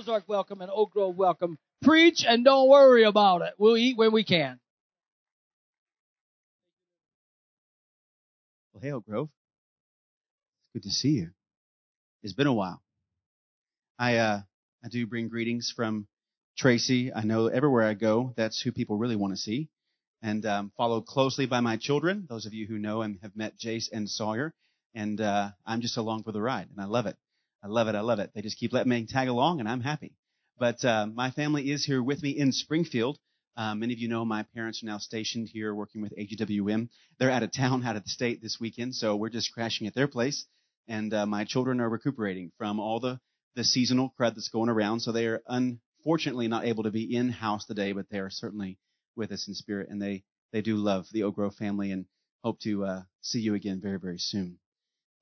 Ozark welcome and Oak Grove welcome. Preach and don't worry about it. We'll eat when we can. Well, hey, Oak Grove. Good to see you. It's been a while. I, uh, I do bring greetings from Tracy. I know everywhere I go, that's who people really want to see. And um, followed closely by my children, those of you who know and have met Jace and Sawyer. And uh, I'm just along for the ride, and I love it. I love it. I love it. They just keep letting me tag along, and I'm happy. But uh, my family is here with me in Springfield. Uh, many of you know my parents are now stationed here working with AGWM. They're out of town, out of the state this weekend, so we're just crashing at their place. And uh, my children are recuperating from all the, the seasonal crud that's going around, so they are unfortunately not able to be in house today, but they are certainly with us in spirit, and they, they do love the Oak Grove family and hope to uh, see you again very, very soon.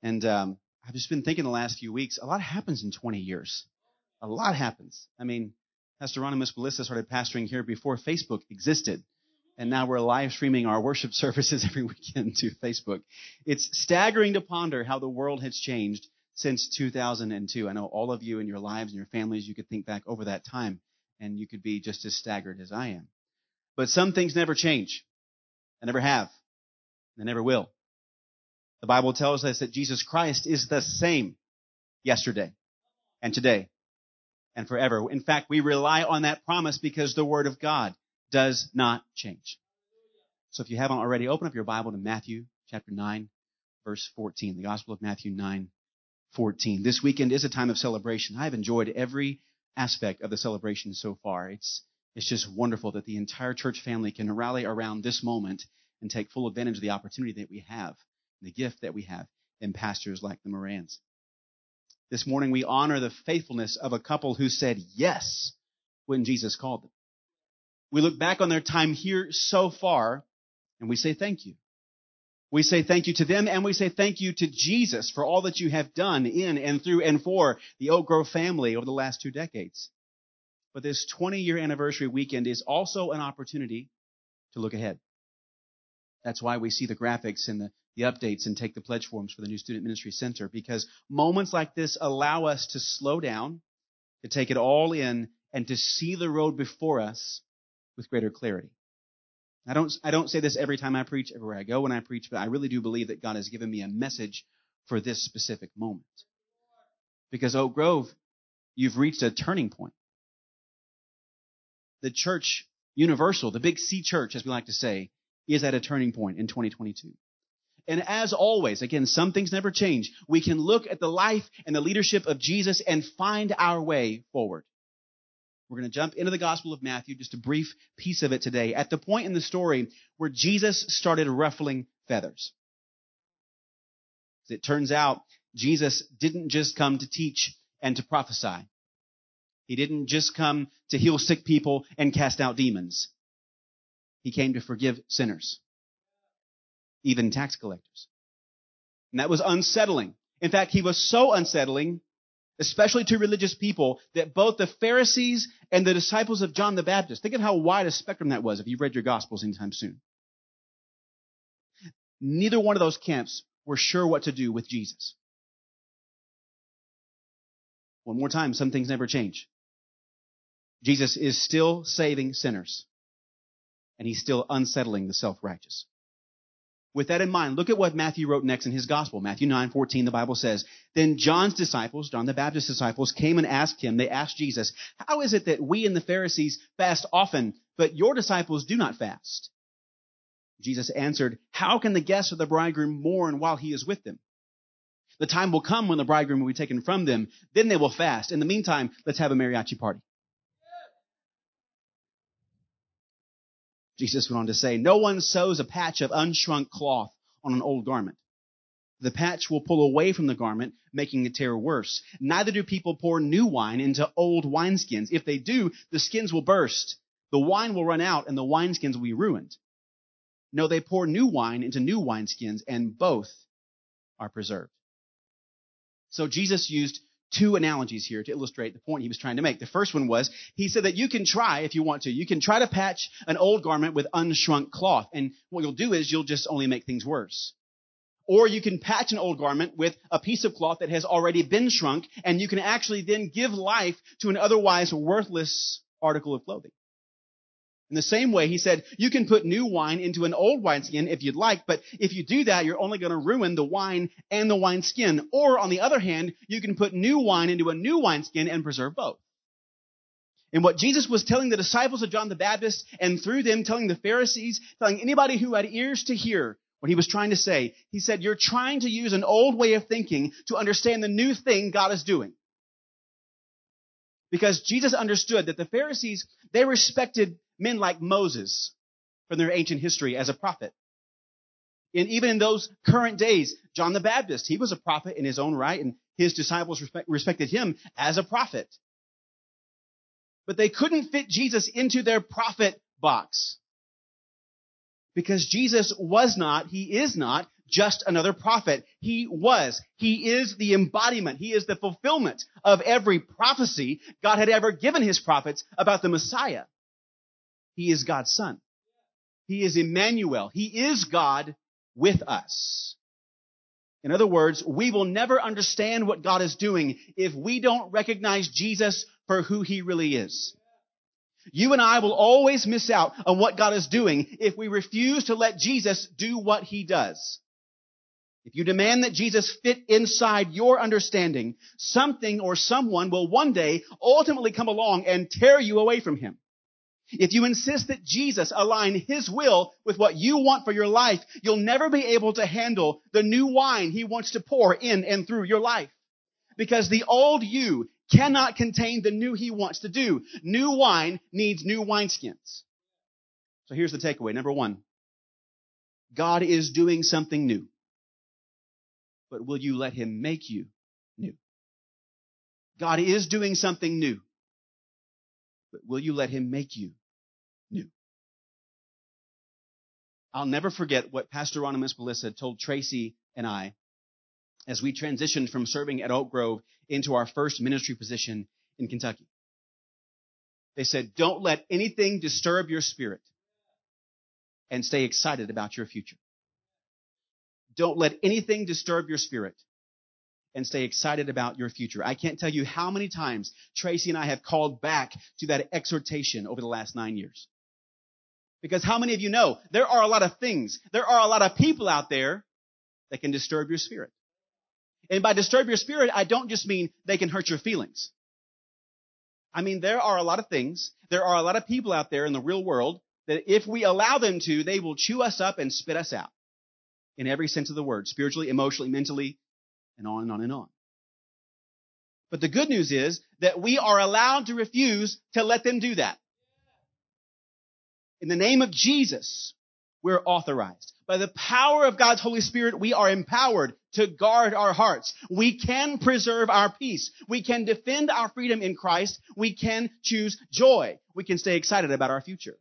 And um, I've just been thinking the last few weeks, a lot happens in 20 years. A lot happens. I mean, Pastor Ron and Miss Melissa started pastoring here before Facebook existed. And now we're live streaming our worship services every weekend to Facebook. It's staggering to ponder how the world has changed since 2002. I know all of you in your lives and your families, you could think back over that time and you could be just as staggered as I am. But some things never change. They never have. They never will. The Bible tells us that Jesus Christ is the same yesterday and today and forever. In fact, we rely on that promise because the Word of God does not change. So if you haven't already, open up your Bible to Matthew chapter 9, verse 14. The Gospel of Matthew 9, 14. This weekend is a time of celebration. I've enjoyed every aspect of the celebration so far. It's, it's just wonderful that the entire church family can rally around this moment and take full advantage of the opportunity that we have the gift that we have in pastors like the Morans. This morning we honor the faithfulness of a couple who said yes when Jesus called them. We look back on their time here so far and we say thank you. We say thank you to them and we say thank you to Jesus for all that you have done in and through and for the Oak Grove family over the last two decades. But this 20 year anniversary weekend is also an opportunity to look ahead. That's why we see the graphics and the, the updates and take the pledge forms for the new Student Ministry Center because moments like this allow us to slow down, to take it all in, and to see the road before us with greater clarity. I don't, I don't say this every time I preach, everywhere I go when I preach, but I really do believe that God has given me a message for this specific moment. Because Oak Grove, you've reached a turning point. The church universal, the big C church, as we like to say, is at a turning point in 2022. And as always, again, some things never change. We can look at the life and the leadership of Jesus and find our way forward. We're going to jump into the Gospel of Matthew, just a brief piece of it today, at the point in the story where Jesus started ruffling feathers. It turns out Jesus didn't just come to teach and to prophesy. He didn't just come to heal sick people and cast out demons. He came to forgive sinners, even tax collectors. And that was unsettling. In fact, he was so unsettling, especially to religious people, that both the Pharisees and the disciples of John the Baptist, think of how wide a spectrum that was if you've read your Gospels anytime soon. Neither one of those camps were sure what to do with Jesus. One more time, some things never change. Jesus is still saving sinners and he's still unsettling the self-righteous. With that in mind, look at what Matthew wrote next in his gospel. Matthew 9:14 the Bible says, "Then John's disciples, John the Baptist's disciples came and asked him, they asked Jesus, "How is it that we and the Pharisees fast often, but your disciples do not fast?" Jesus answered, "How can the guests of the bridegroom mourn while he is with them? The time will come when the bridegroom will be taken from them, then they will fast. In the meantime, let's have a mariachi party." Jesus went on to say, no one sews a patch of unshrunk cloth on an old garment. The patch will pull away from the garment, making the tear worse. Neither do people pour new wine into old wineskins. If they do, the skins will burst. The wine will run out and the wineskins will be ruined. No, they pour new wine into new wineskins and both are preserved. So Jesus used two analogies here to illustrate the point he was trying to make. The first one was, he said that you can try, if you want to, you can try to patch an old garment with unshrunk cloth. And what you'll do is you'll just only make things worse. Or you can patch an old garment with a piece of cloth that has already been shrunk, and you can actually then give life to an otherwise worthless article of clothing. In the same way, he said, you can put new wine into an old wineskin if you'd like, but if you do that, you're only going to ruin the wine and the wineskin. Or on the other hand, you can put new wine into a new wineskin and preserve both. And what Jesus was telling the disciples of John the Baptist and through them telling the Pharisees, telling anybody who had ears to hear what he was trying to say, he said, you're trying to use an old way of thinking to understand the new thing God is doing. Because Jesus understood that the Pharisees, they respected men like Moses from their ancient history as a prophet. And even in those current days, John the Baptist, he was a prophet in his own right, and his disciples respect, respected him as a prophet. But they couldn't fit Jesus into their prophet box. Because Jesus was not, he is not just another prophet. He was. He is the embodiment. He is the fulfillment of every prophecy God had ever given his prophets about the Messiah. He is God's son. He is Emmanuel. He is God with us. In other words, we will never understand what God is doing if we don't recognize Jesus for who he really is. You and I will always miss out on what God is doing if we refuse to let Jesus do what he does. If you demand that Jesus fit inside your understanding, something or someone will one day ultimately come along and tear you away from him. If you insist that Jesus align his will with what you want for your life, you'll never be able to handle the new wine he wants to pour in and through your life. Because the old you cannot contain the new he wants to do. New wine needs new wineskins. So here's the takeaway. Number one, God is doing something new. But will you let him make you new? God is doing something new. But will you let him make you new? I'll never forget what Pastor Ron Melissa told Tracy and I as we transitioned from serving at Oak Grove into our first ministry position in Kentucky. They said, don't let anything disturb your spirit and stay excited about your future. Don't let anything disturb your spirit and stay excited about your future. I can't tell you how many times Tracy and I have called back to that exhortation over the last nine years. Because how many of you know there are a lot of things, there are a lot of people out there that can disturb your spirit. And by disturb your spirit, I don't just mean they can hurt your feelings. I mean, there are a lot of things, there are a lot of people out there in the real world that if we allow them to, they will chew us up and spit us out. In every sense of the word, spiritually, emotionally, mentally, and on and on and on. But the good news is that we are allowed to refuse to let them do that. In the name of Jesus, we're authorized. By the power of God's Holy Spirit, we are empowered to guard our hearts. We can preserve our peace. We can defend our freedom in Christ. We can choose joy. We can stay excited about our future.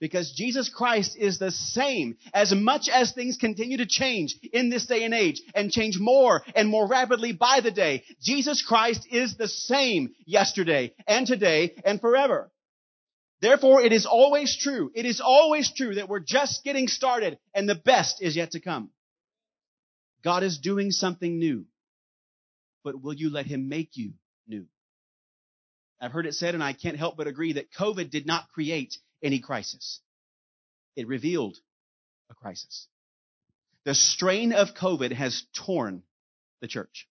Because Jesus Christ is the same as much as things continue to change in this day and age and change more and more rapidly by the day. Jesus Christ is the same yesterday and today and forever. Therefore, it is always true. It is always true that we're just getting started and the best is yet to come. God is doing something new, but will you let him make you new? I've heard it said, and I can't help but agree that COVID did not create any crisis. It revealed a crisis. The strain of COVID has torn the church.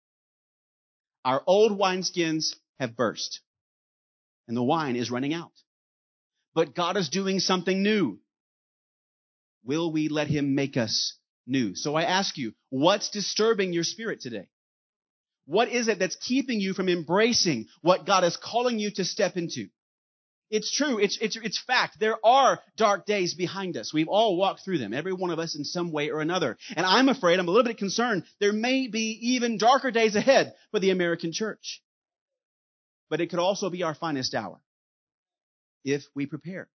Our old wineskins have burst and the wine is running out. But God is doing something new. Will we let him make us new? So I ask you, what's disturbing your spirit today? What is it that's keeping you from embracing what God is calling you to step into? It's true. It's, it's, it's fact. There are dark days behind us. We've all walked through them, every one of us in some way or another. And I'm afraid, I'm a little bit concerned, there may be even darker days ahead for the American church. But it could also be our finest hour if we prepare,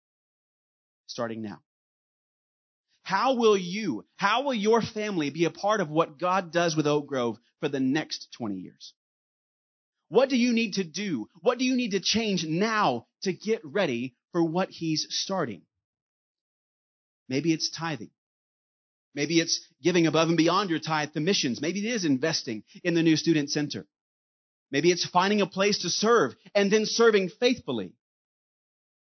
starting now. How will you, how will your family be a part of what God does with Oak Grove for the next 20 years? What do you need to do? What do you need to change now to get ready for what he's starting? Maybe it's tithing. Maybe it's giving above and beyond your tithe to missions. Maybe it is investing in the new student center. Maybe it's finding a place to serve and then serving faithfully.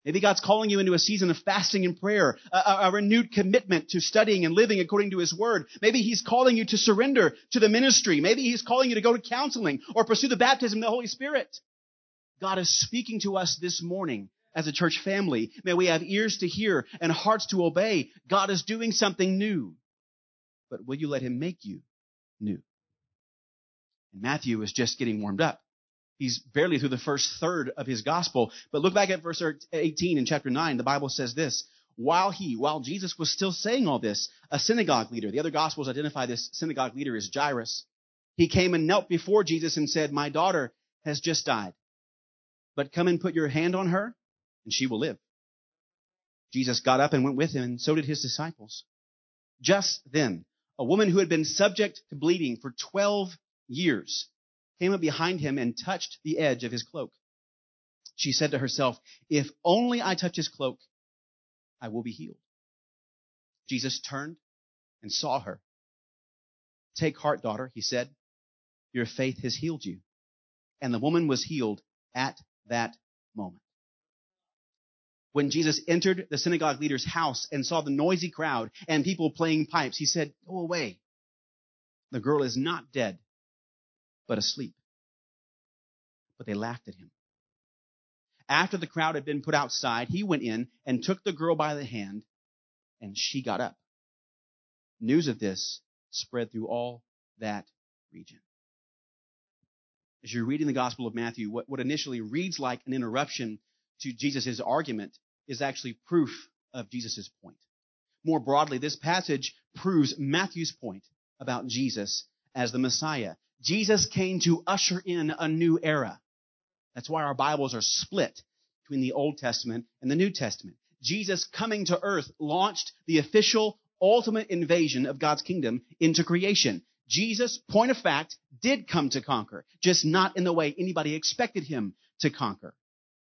Maybe God's calling you into a season of fasting and prayer, a, a, renewed commitment to studying and living according to His Word. Maybe He's calling you to surrender to the ministry. Maybe He's calling you to go to counseling or pursue the baptism of the Holy Spirit. God is speaking to us this morning as a church family. May we have ears to hear and hearts to obey. God is doing something new. But will you let Him make you new? And Matthew is just getting warmed up. He's barely through the first third of his gospel. But look back at verse 18 in chapter 9. The Bible says this. While he, while Jesus was still saying all this, a synagogue leader, the other gospels identify this synagogue leader as Jairus. He came and knelt before Jesus and said, My daughter has just died. But come and put your hand on her and she will live. Jesus got up and went with him and so did his disciples. Just then, a woman who had been subject to bleeding for 12 years came up behind him and touched the edge of his cloak. She said to herself, If only I touch his cloak, I will be healed. Jesus turned and saw her. Take heart, daughter, he said. Your faith has healed you. And the woman was healed at that moment. When Jesus entered the synagogue leader's house and saw the noisy crowd and people playing pipes, he said, Go away. The girl is not dead, but asleep. But they laughed at him. After the crowd had been put outside, he went in and took the girl by the hand, and she got up. News of this spread through all that region. As you're reading the Gospel of Matthew, what, what initially reads like an interruption to Jesus' argument is actually proof of Jesus' point. More broadly, this passage proves Matthew's point about Jesus as the Messiah. Jesus came to usher in a new era. That's why our Bibles are split between the Old Testament and the New Testament. Jesus coming to earth launched the official ultimate invasion of God's kingdom into creation. Jesus, point of fact, did come to conquer, just not in the way anybody expected him to conquer.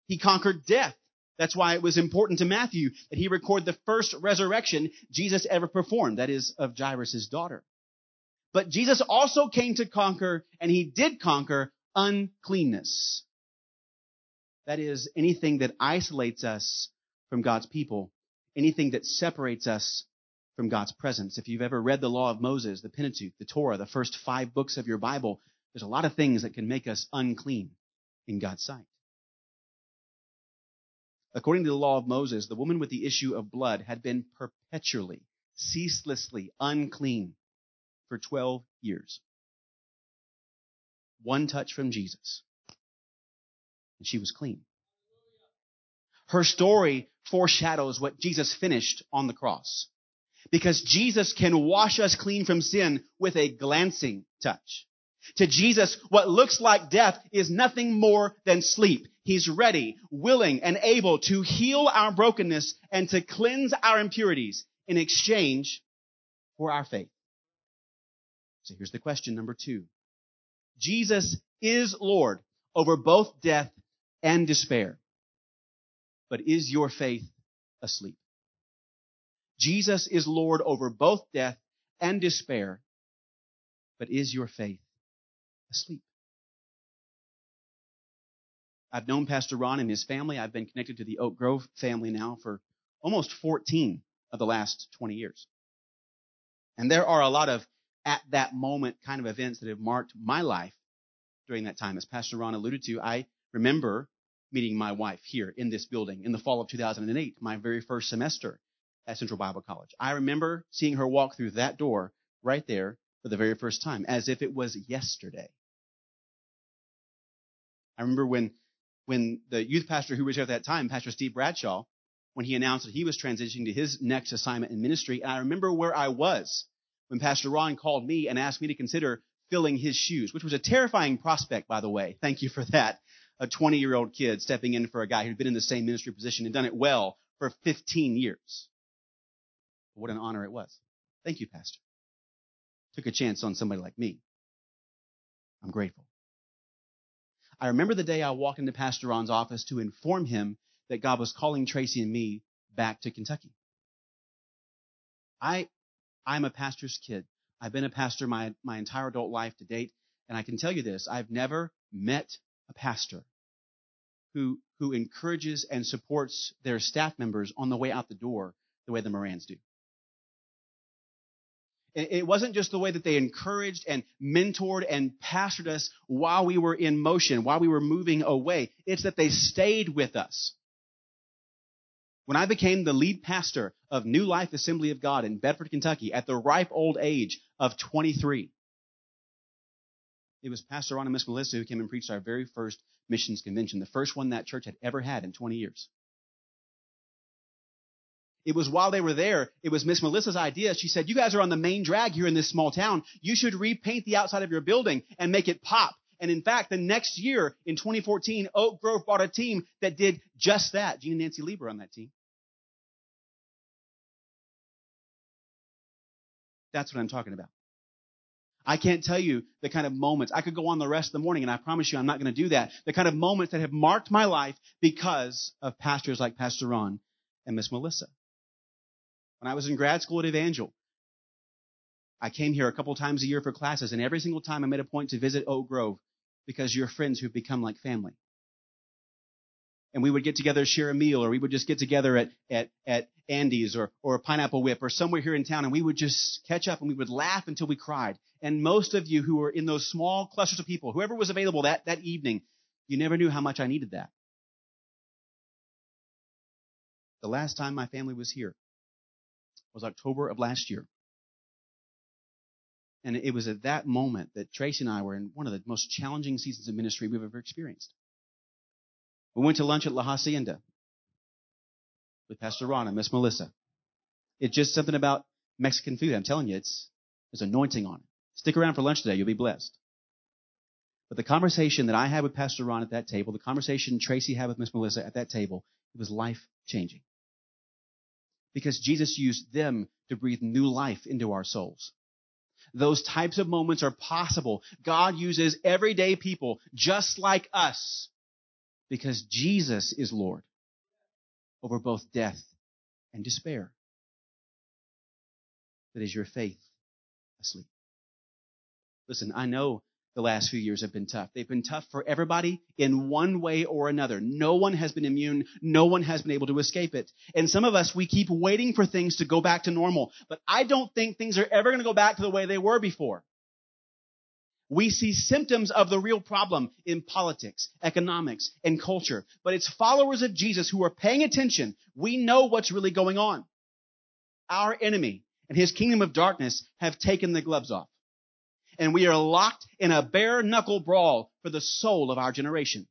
He conquered death. That's why it was important to Matthew that he record the first resurrection Jesus ever performed, that is, of Jairus' daughter. But Jesus also came to conquer, and he did conquer uncleanness. That is, anything that isolates us from God's people, anything that separates us from God's presence. If you've ever read the law of Moses, the Pentateuch, the Torah, the first five books of your Bible, there's a lot of things that can make us unclean in God's sight. According to the law of Moses, the woman with the issue of blood had been perpetually, ceaselessly unclean for 12 years. One touch from Jesus, and she was clean. Her story foreshadows what Jesus finished on the cross. Because Jesus can wash us clean from sin with a glancing touch. To Jesus, what looks like death is nothing more than sleep. He's ready, willing, and able to heal our brokenness and to cleanse our impurities in exchange for our faith. So here's the question number two. Jesus is Lord over both death and despair. But is your faith asleep? Jesus is Lord over both death and despair. But is your faith asleep? I've known Pastor Ron and his family. I've been connected to the Oak Grove family now for almost 14 of the last 20 years. And there are a lot of at that moment kind of events that have marked my life during that time. As Pastor Ron alluded to, I remember meeting my wife here in this building in the fall of 2008, my very first semester at Central Bible College. I remember seeing her walk through that door right there for the very first time, as if it was yesterday. I remember when, when the youth pastor who was here at that time, Pastor Steve Bradshaw, when he announced that he was transitioning to his next assignment in ministry, and I remember where I was when Pastor Ron called me and asked me to consider filling his shoes, which was a terrifying prospect, by the way. Thank you for that. A 20 year old kid stepping in for a guy who'd been in the same ministry position and done it well for 15 years. What an honor it was. Thank you, Pastor. Took a chance on somebody like me. I'm grateful. I remember the day I walked into Pastor Ron's office to inform him that God was calling Tracy and me back to Kentucky. I I'm a pastor's kid. I've been a pastor my, my entire adult life to date. And I can tell you this, I've never met a pastor who, who encourages and supports their staff members on the way out the door the way the Morans do. It wasn't just the way that they encouraged and mentored and pastored us while we were in motion, while we were moving away. It's that they stayed with us. When I became the lead pastor of New Life Assembly of God in Bedford, Kentucky at the ripe old age of 23, it was Pastor Ron and Miss Melissa who came and preached our very first missions convention, the first one that church had ever had in 20 years. It was while they were there, it was Miss Melissa's idea. She said, you guys are on the main drag here in this small town. You should repaint the outside of your building and make it pop. And in fact, the next year in 2014, Oak Grove bought a team that did just that. Gene and Nancy Lieber on that team. That's what I'm talking about. I can't tell you the kind of moments. I could go on the rest of the morning, and I promise you I'm not going to do that. The kind of moments that have marked my life because of pastors like Pastor Ron and Miss Melissa. When I was in grad school at Evangel, I came here a couple times a year for classes, and every single time I made a point to visit Oak Grove because you're friends who've become like family. And we would get together, share a meal, or we would just get together at, at, at Andy's or, or Pineapple Whip or somewhere here in town, and we would just catch up and we would laugh until we cried. And most of you who were in those small clusters of people, whoever was available that, that evening, you never knew how much I needed that. The last time my family was here was October of last year. And it was at that moment that Tracy and I were in one of the most challenging seasons of ministry we've ever experienced. We went to lunch at La Hacienda with Pastor Ron and Miss Melissa. It's just something about Mexican food. I'm telling you, it's there's anointing on it. Stick around for lunch today. You'll be blessed. But the conversation that I had with Pastor Ron at that table, the conversation Tracy had with Miss Melissa at that table, it was life changing because Jesus used them to breathe new life into our souls. Those types of moments are possible. God uses everyday people just like us because Jesus is Lord over both death and despair. But is your faith asleep? Listen, I know the last few years have been tough. They've been tough for everybody in one way or another. No one has been immune. No one has been able to escape it. And some of us, we keep waiting for things to go back to normal. But I don't think things are ever going to go back to the way they were before. We see symptoms of the real problem in politics, economics, and culture. But it's followers of Jesus who are paying attention. We know what's really going on. Our enemy and his kingdom of darkness have taken the gloves off and we are locked in a bare knuckle brawl for the soul of our generation.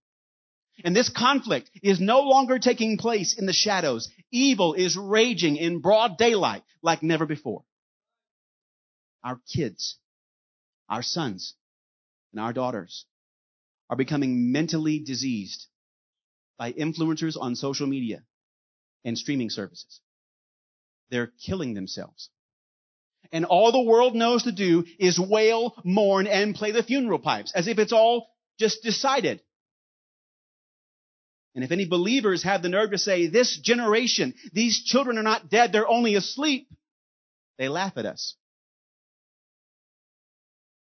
And this conflict is no longer taking place in the shadows. Evil is raging in broad daylight like never before. Our kids, our sons, and our daughters are becoming mentally diseased by influencers on social media and streaming services. They're killing themselves and all the world knows to do is wail, mourn, and play the funeral pipes, as if it's all just decided. And if any believers have the nerve to say, this generation, these children are not dead, they're only asleep, they laugh at us.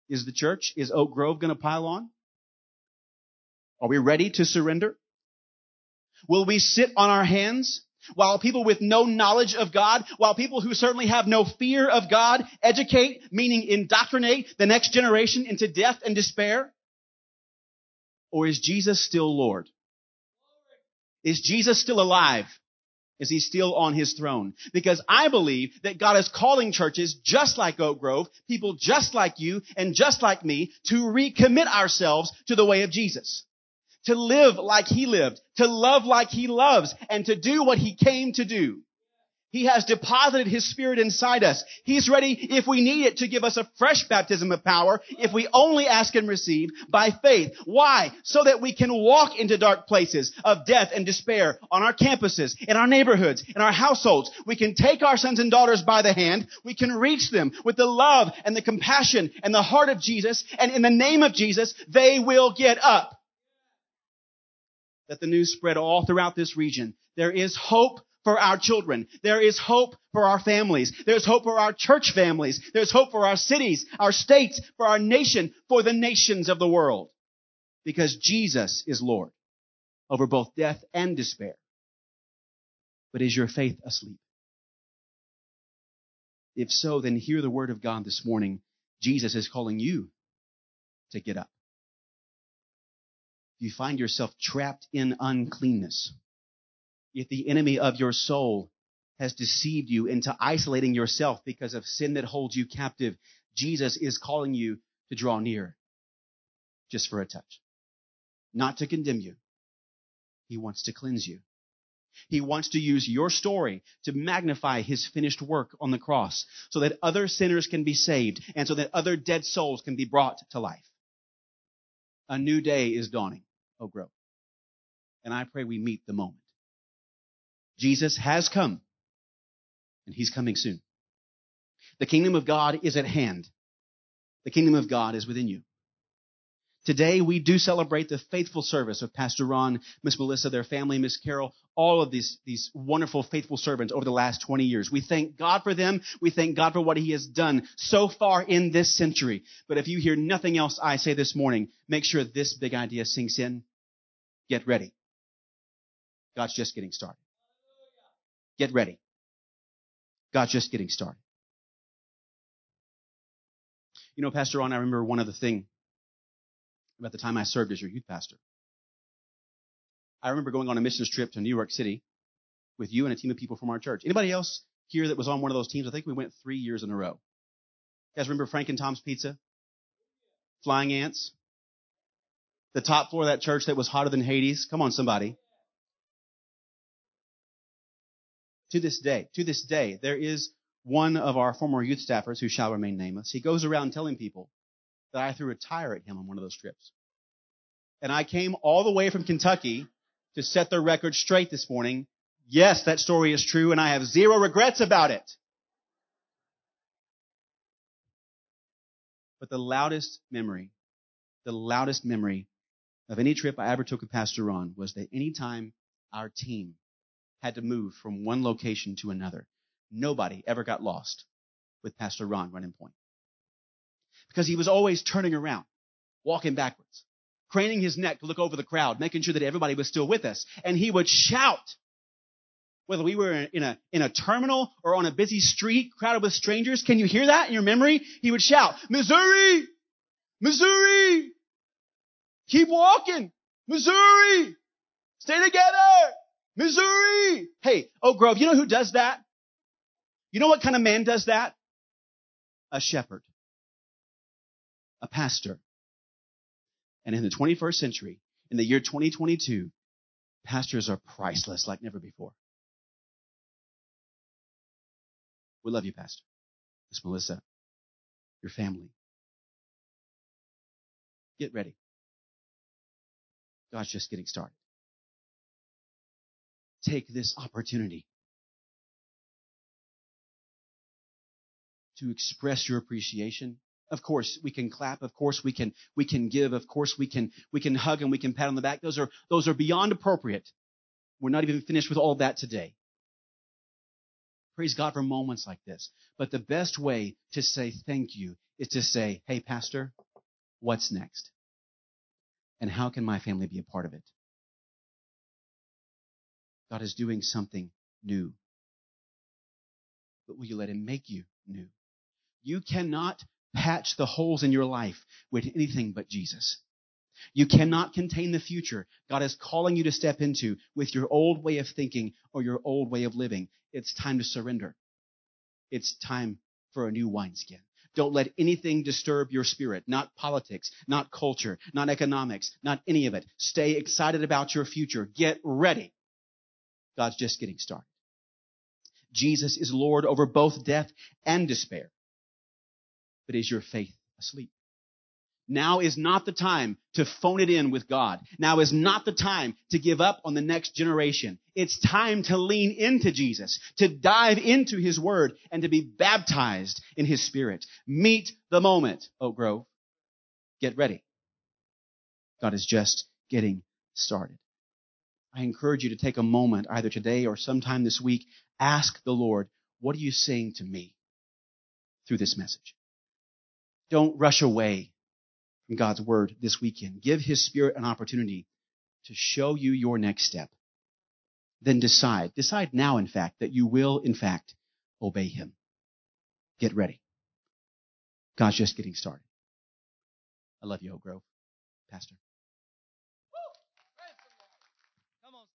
Is the church, is Oak Grove going to pile on? Are we ready to surrender? Will we sit on our hands while people with no knowledge of God, while people who certainly have no fear of God educate, meaning indoctrinate the next generation into death and despair? Or is Jesus still Lord? Is Jesus still alive? Is he still on his throne? Because I believe that God is calling churches just like Oak Grove, people just like you and just like me, to recommit ourselves to the way of Jesus to live like he lived, to love like he loves, and to do what he came to do. He has deposited His Spirit inside us. He's ready, if we need it, to give us a fresh baptism of power if we only ask and receive by faith. Why? So that we can walk into dark places of death and despair on our campuses, in our neighborhoods, in our households. We can take our sons and daughters by the hand. We can reach them with the love and the compassion and the heart of Jesus. And in the name of Jesus, they will get up that the news spread all throughout this region. There is hope for our children. There is hope for our families. There's hope for our church families. There's hope for our cities, our states, for our nation, for the nations of the world. Because Jesus is Lord over both death and despair. But is your faith asleep? If so, then hear the word of God this morning. Jesus is calling you to get up. You find yourself trapped in uncleanness, if the enemy of your soul has deceived you into isolating yourself because of sin that holds you captive, Jesus is calling you to draw near just for a touch. Not to condemn you. He wants to cleanse you. He wants to use your story to magnify his finished work on the cross so that other sinners can be saved and so that other dead souls can be brought to life. A new day is dawning, Oak Grove. And I pray we meet the moment. Jesus has come and he's coming soon. The kingdom of God is at hand. The kingdom of God is within you. Today we do celebrate the faithful service of Pastor Ron, Miss Melissa, their family, Miss Carol, all of these, these wonderful faithful servants over the last 20 years. We thank God for them. We thank God for what He has done so far in this century. But if you hear nothing else I say this morning, make sure this big idea sinks in. Get ready. God's just getting started. Get ready. God's just getting started. You know, Pastor Ron, I remember one other thing about the time I served as your youth pastor. I remember going on a missions trip to New York City with you and a team of people from our church. Anybody else here that was on one of those teams? I think we went three years in a row. You guys remember Frank and Tom's Pizza? Flying Ants? The top floor of that church that was hotter than Hades? Come on, somebody. To this day, to this day, there is one of our former youth staffers who shall remain nameless. He goes around telling people that I threw a tire at him on one of those trips. And I came all the way from Kentucky to set the record straight this morning. Yes, that story is true and I have zero regrets about it. But the loudest memory, the loudest memory of any trip I ever took with Pastor Ron was that anytime our team had to move from one location to another, nobody ever got lost with Pastor Ron running point because he was always turning around, walking backwards, craning his neck to look over the crowd, making sure that everybody was still with us. And he would shout, whether we were in a, in a terminal or on a busy street crowded with strangers. Can you hear that in your memory? He would shout, Missouri! Missouri! Keep walking! Missouri! Stay together! Missouri! Hey, Oak Grove, you know who does that? You know what kind of man does that? A shepherd a pastor. And in the 21st century, in the year 2022, pastors are priceless like never before. We love you, Pastor. Miss Melissa, your family. Get ready. God's just getting started. Take this opportunity to express your appreciation of course, we can clap. Of course, we can, we can give. Of course, we can, we can hug and we can pat on the back. Those are, those are beyond appropriate. We're not even finished with all that today. Praise God for moments like this. But the best way to say thank you is to say, Hey, pastor, what's next? And how can my family be a part of it? God is doing something new. But will you let him make you new? You cannot patch the holes in your life with anything but Jesus. You cannot contain the future God is calling you to step into with your old way of thinking or your old way of living. It's time to surrender. It's time for a new wineskin. Don't let anything disturb your spirit. Not politics, not culture, not economics, not any of it. Stay excited about your future. Get ready. God's just getting started. Jesus is Lord over both death and despair but is your faith asleep? Now is not the time to phone it in with God. Now is not the time to give up on the next generation. It's time to lean into Jesus, to dive into His Word, and to be baptized in His Spirit. Meet the moment, Oak Grove. Get ready. God is just getting started. I encourage you to take a moment, either today or sometime this week, ask the Lord, what are you saying to me through this message? Don't rush away God's word this weekend. Give His Spirit an opportunity to show you your next step. Then decide, decide now, in fact, that you will, in fact, obey Him. Get ready. God's just getting started. I love you, Oak Grove. Pastor.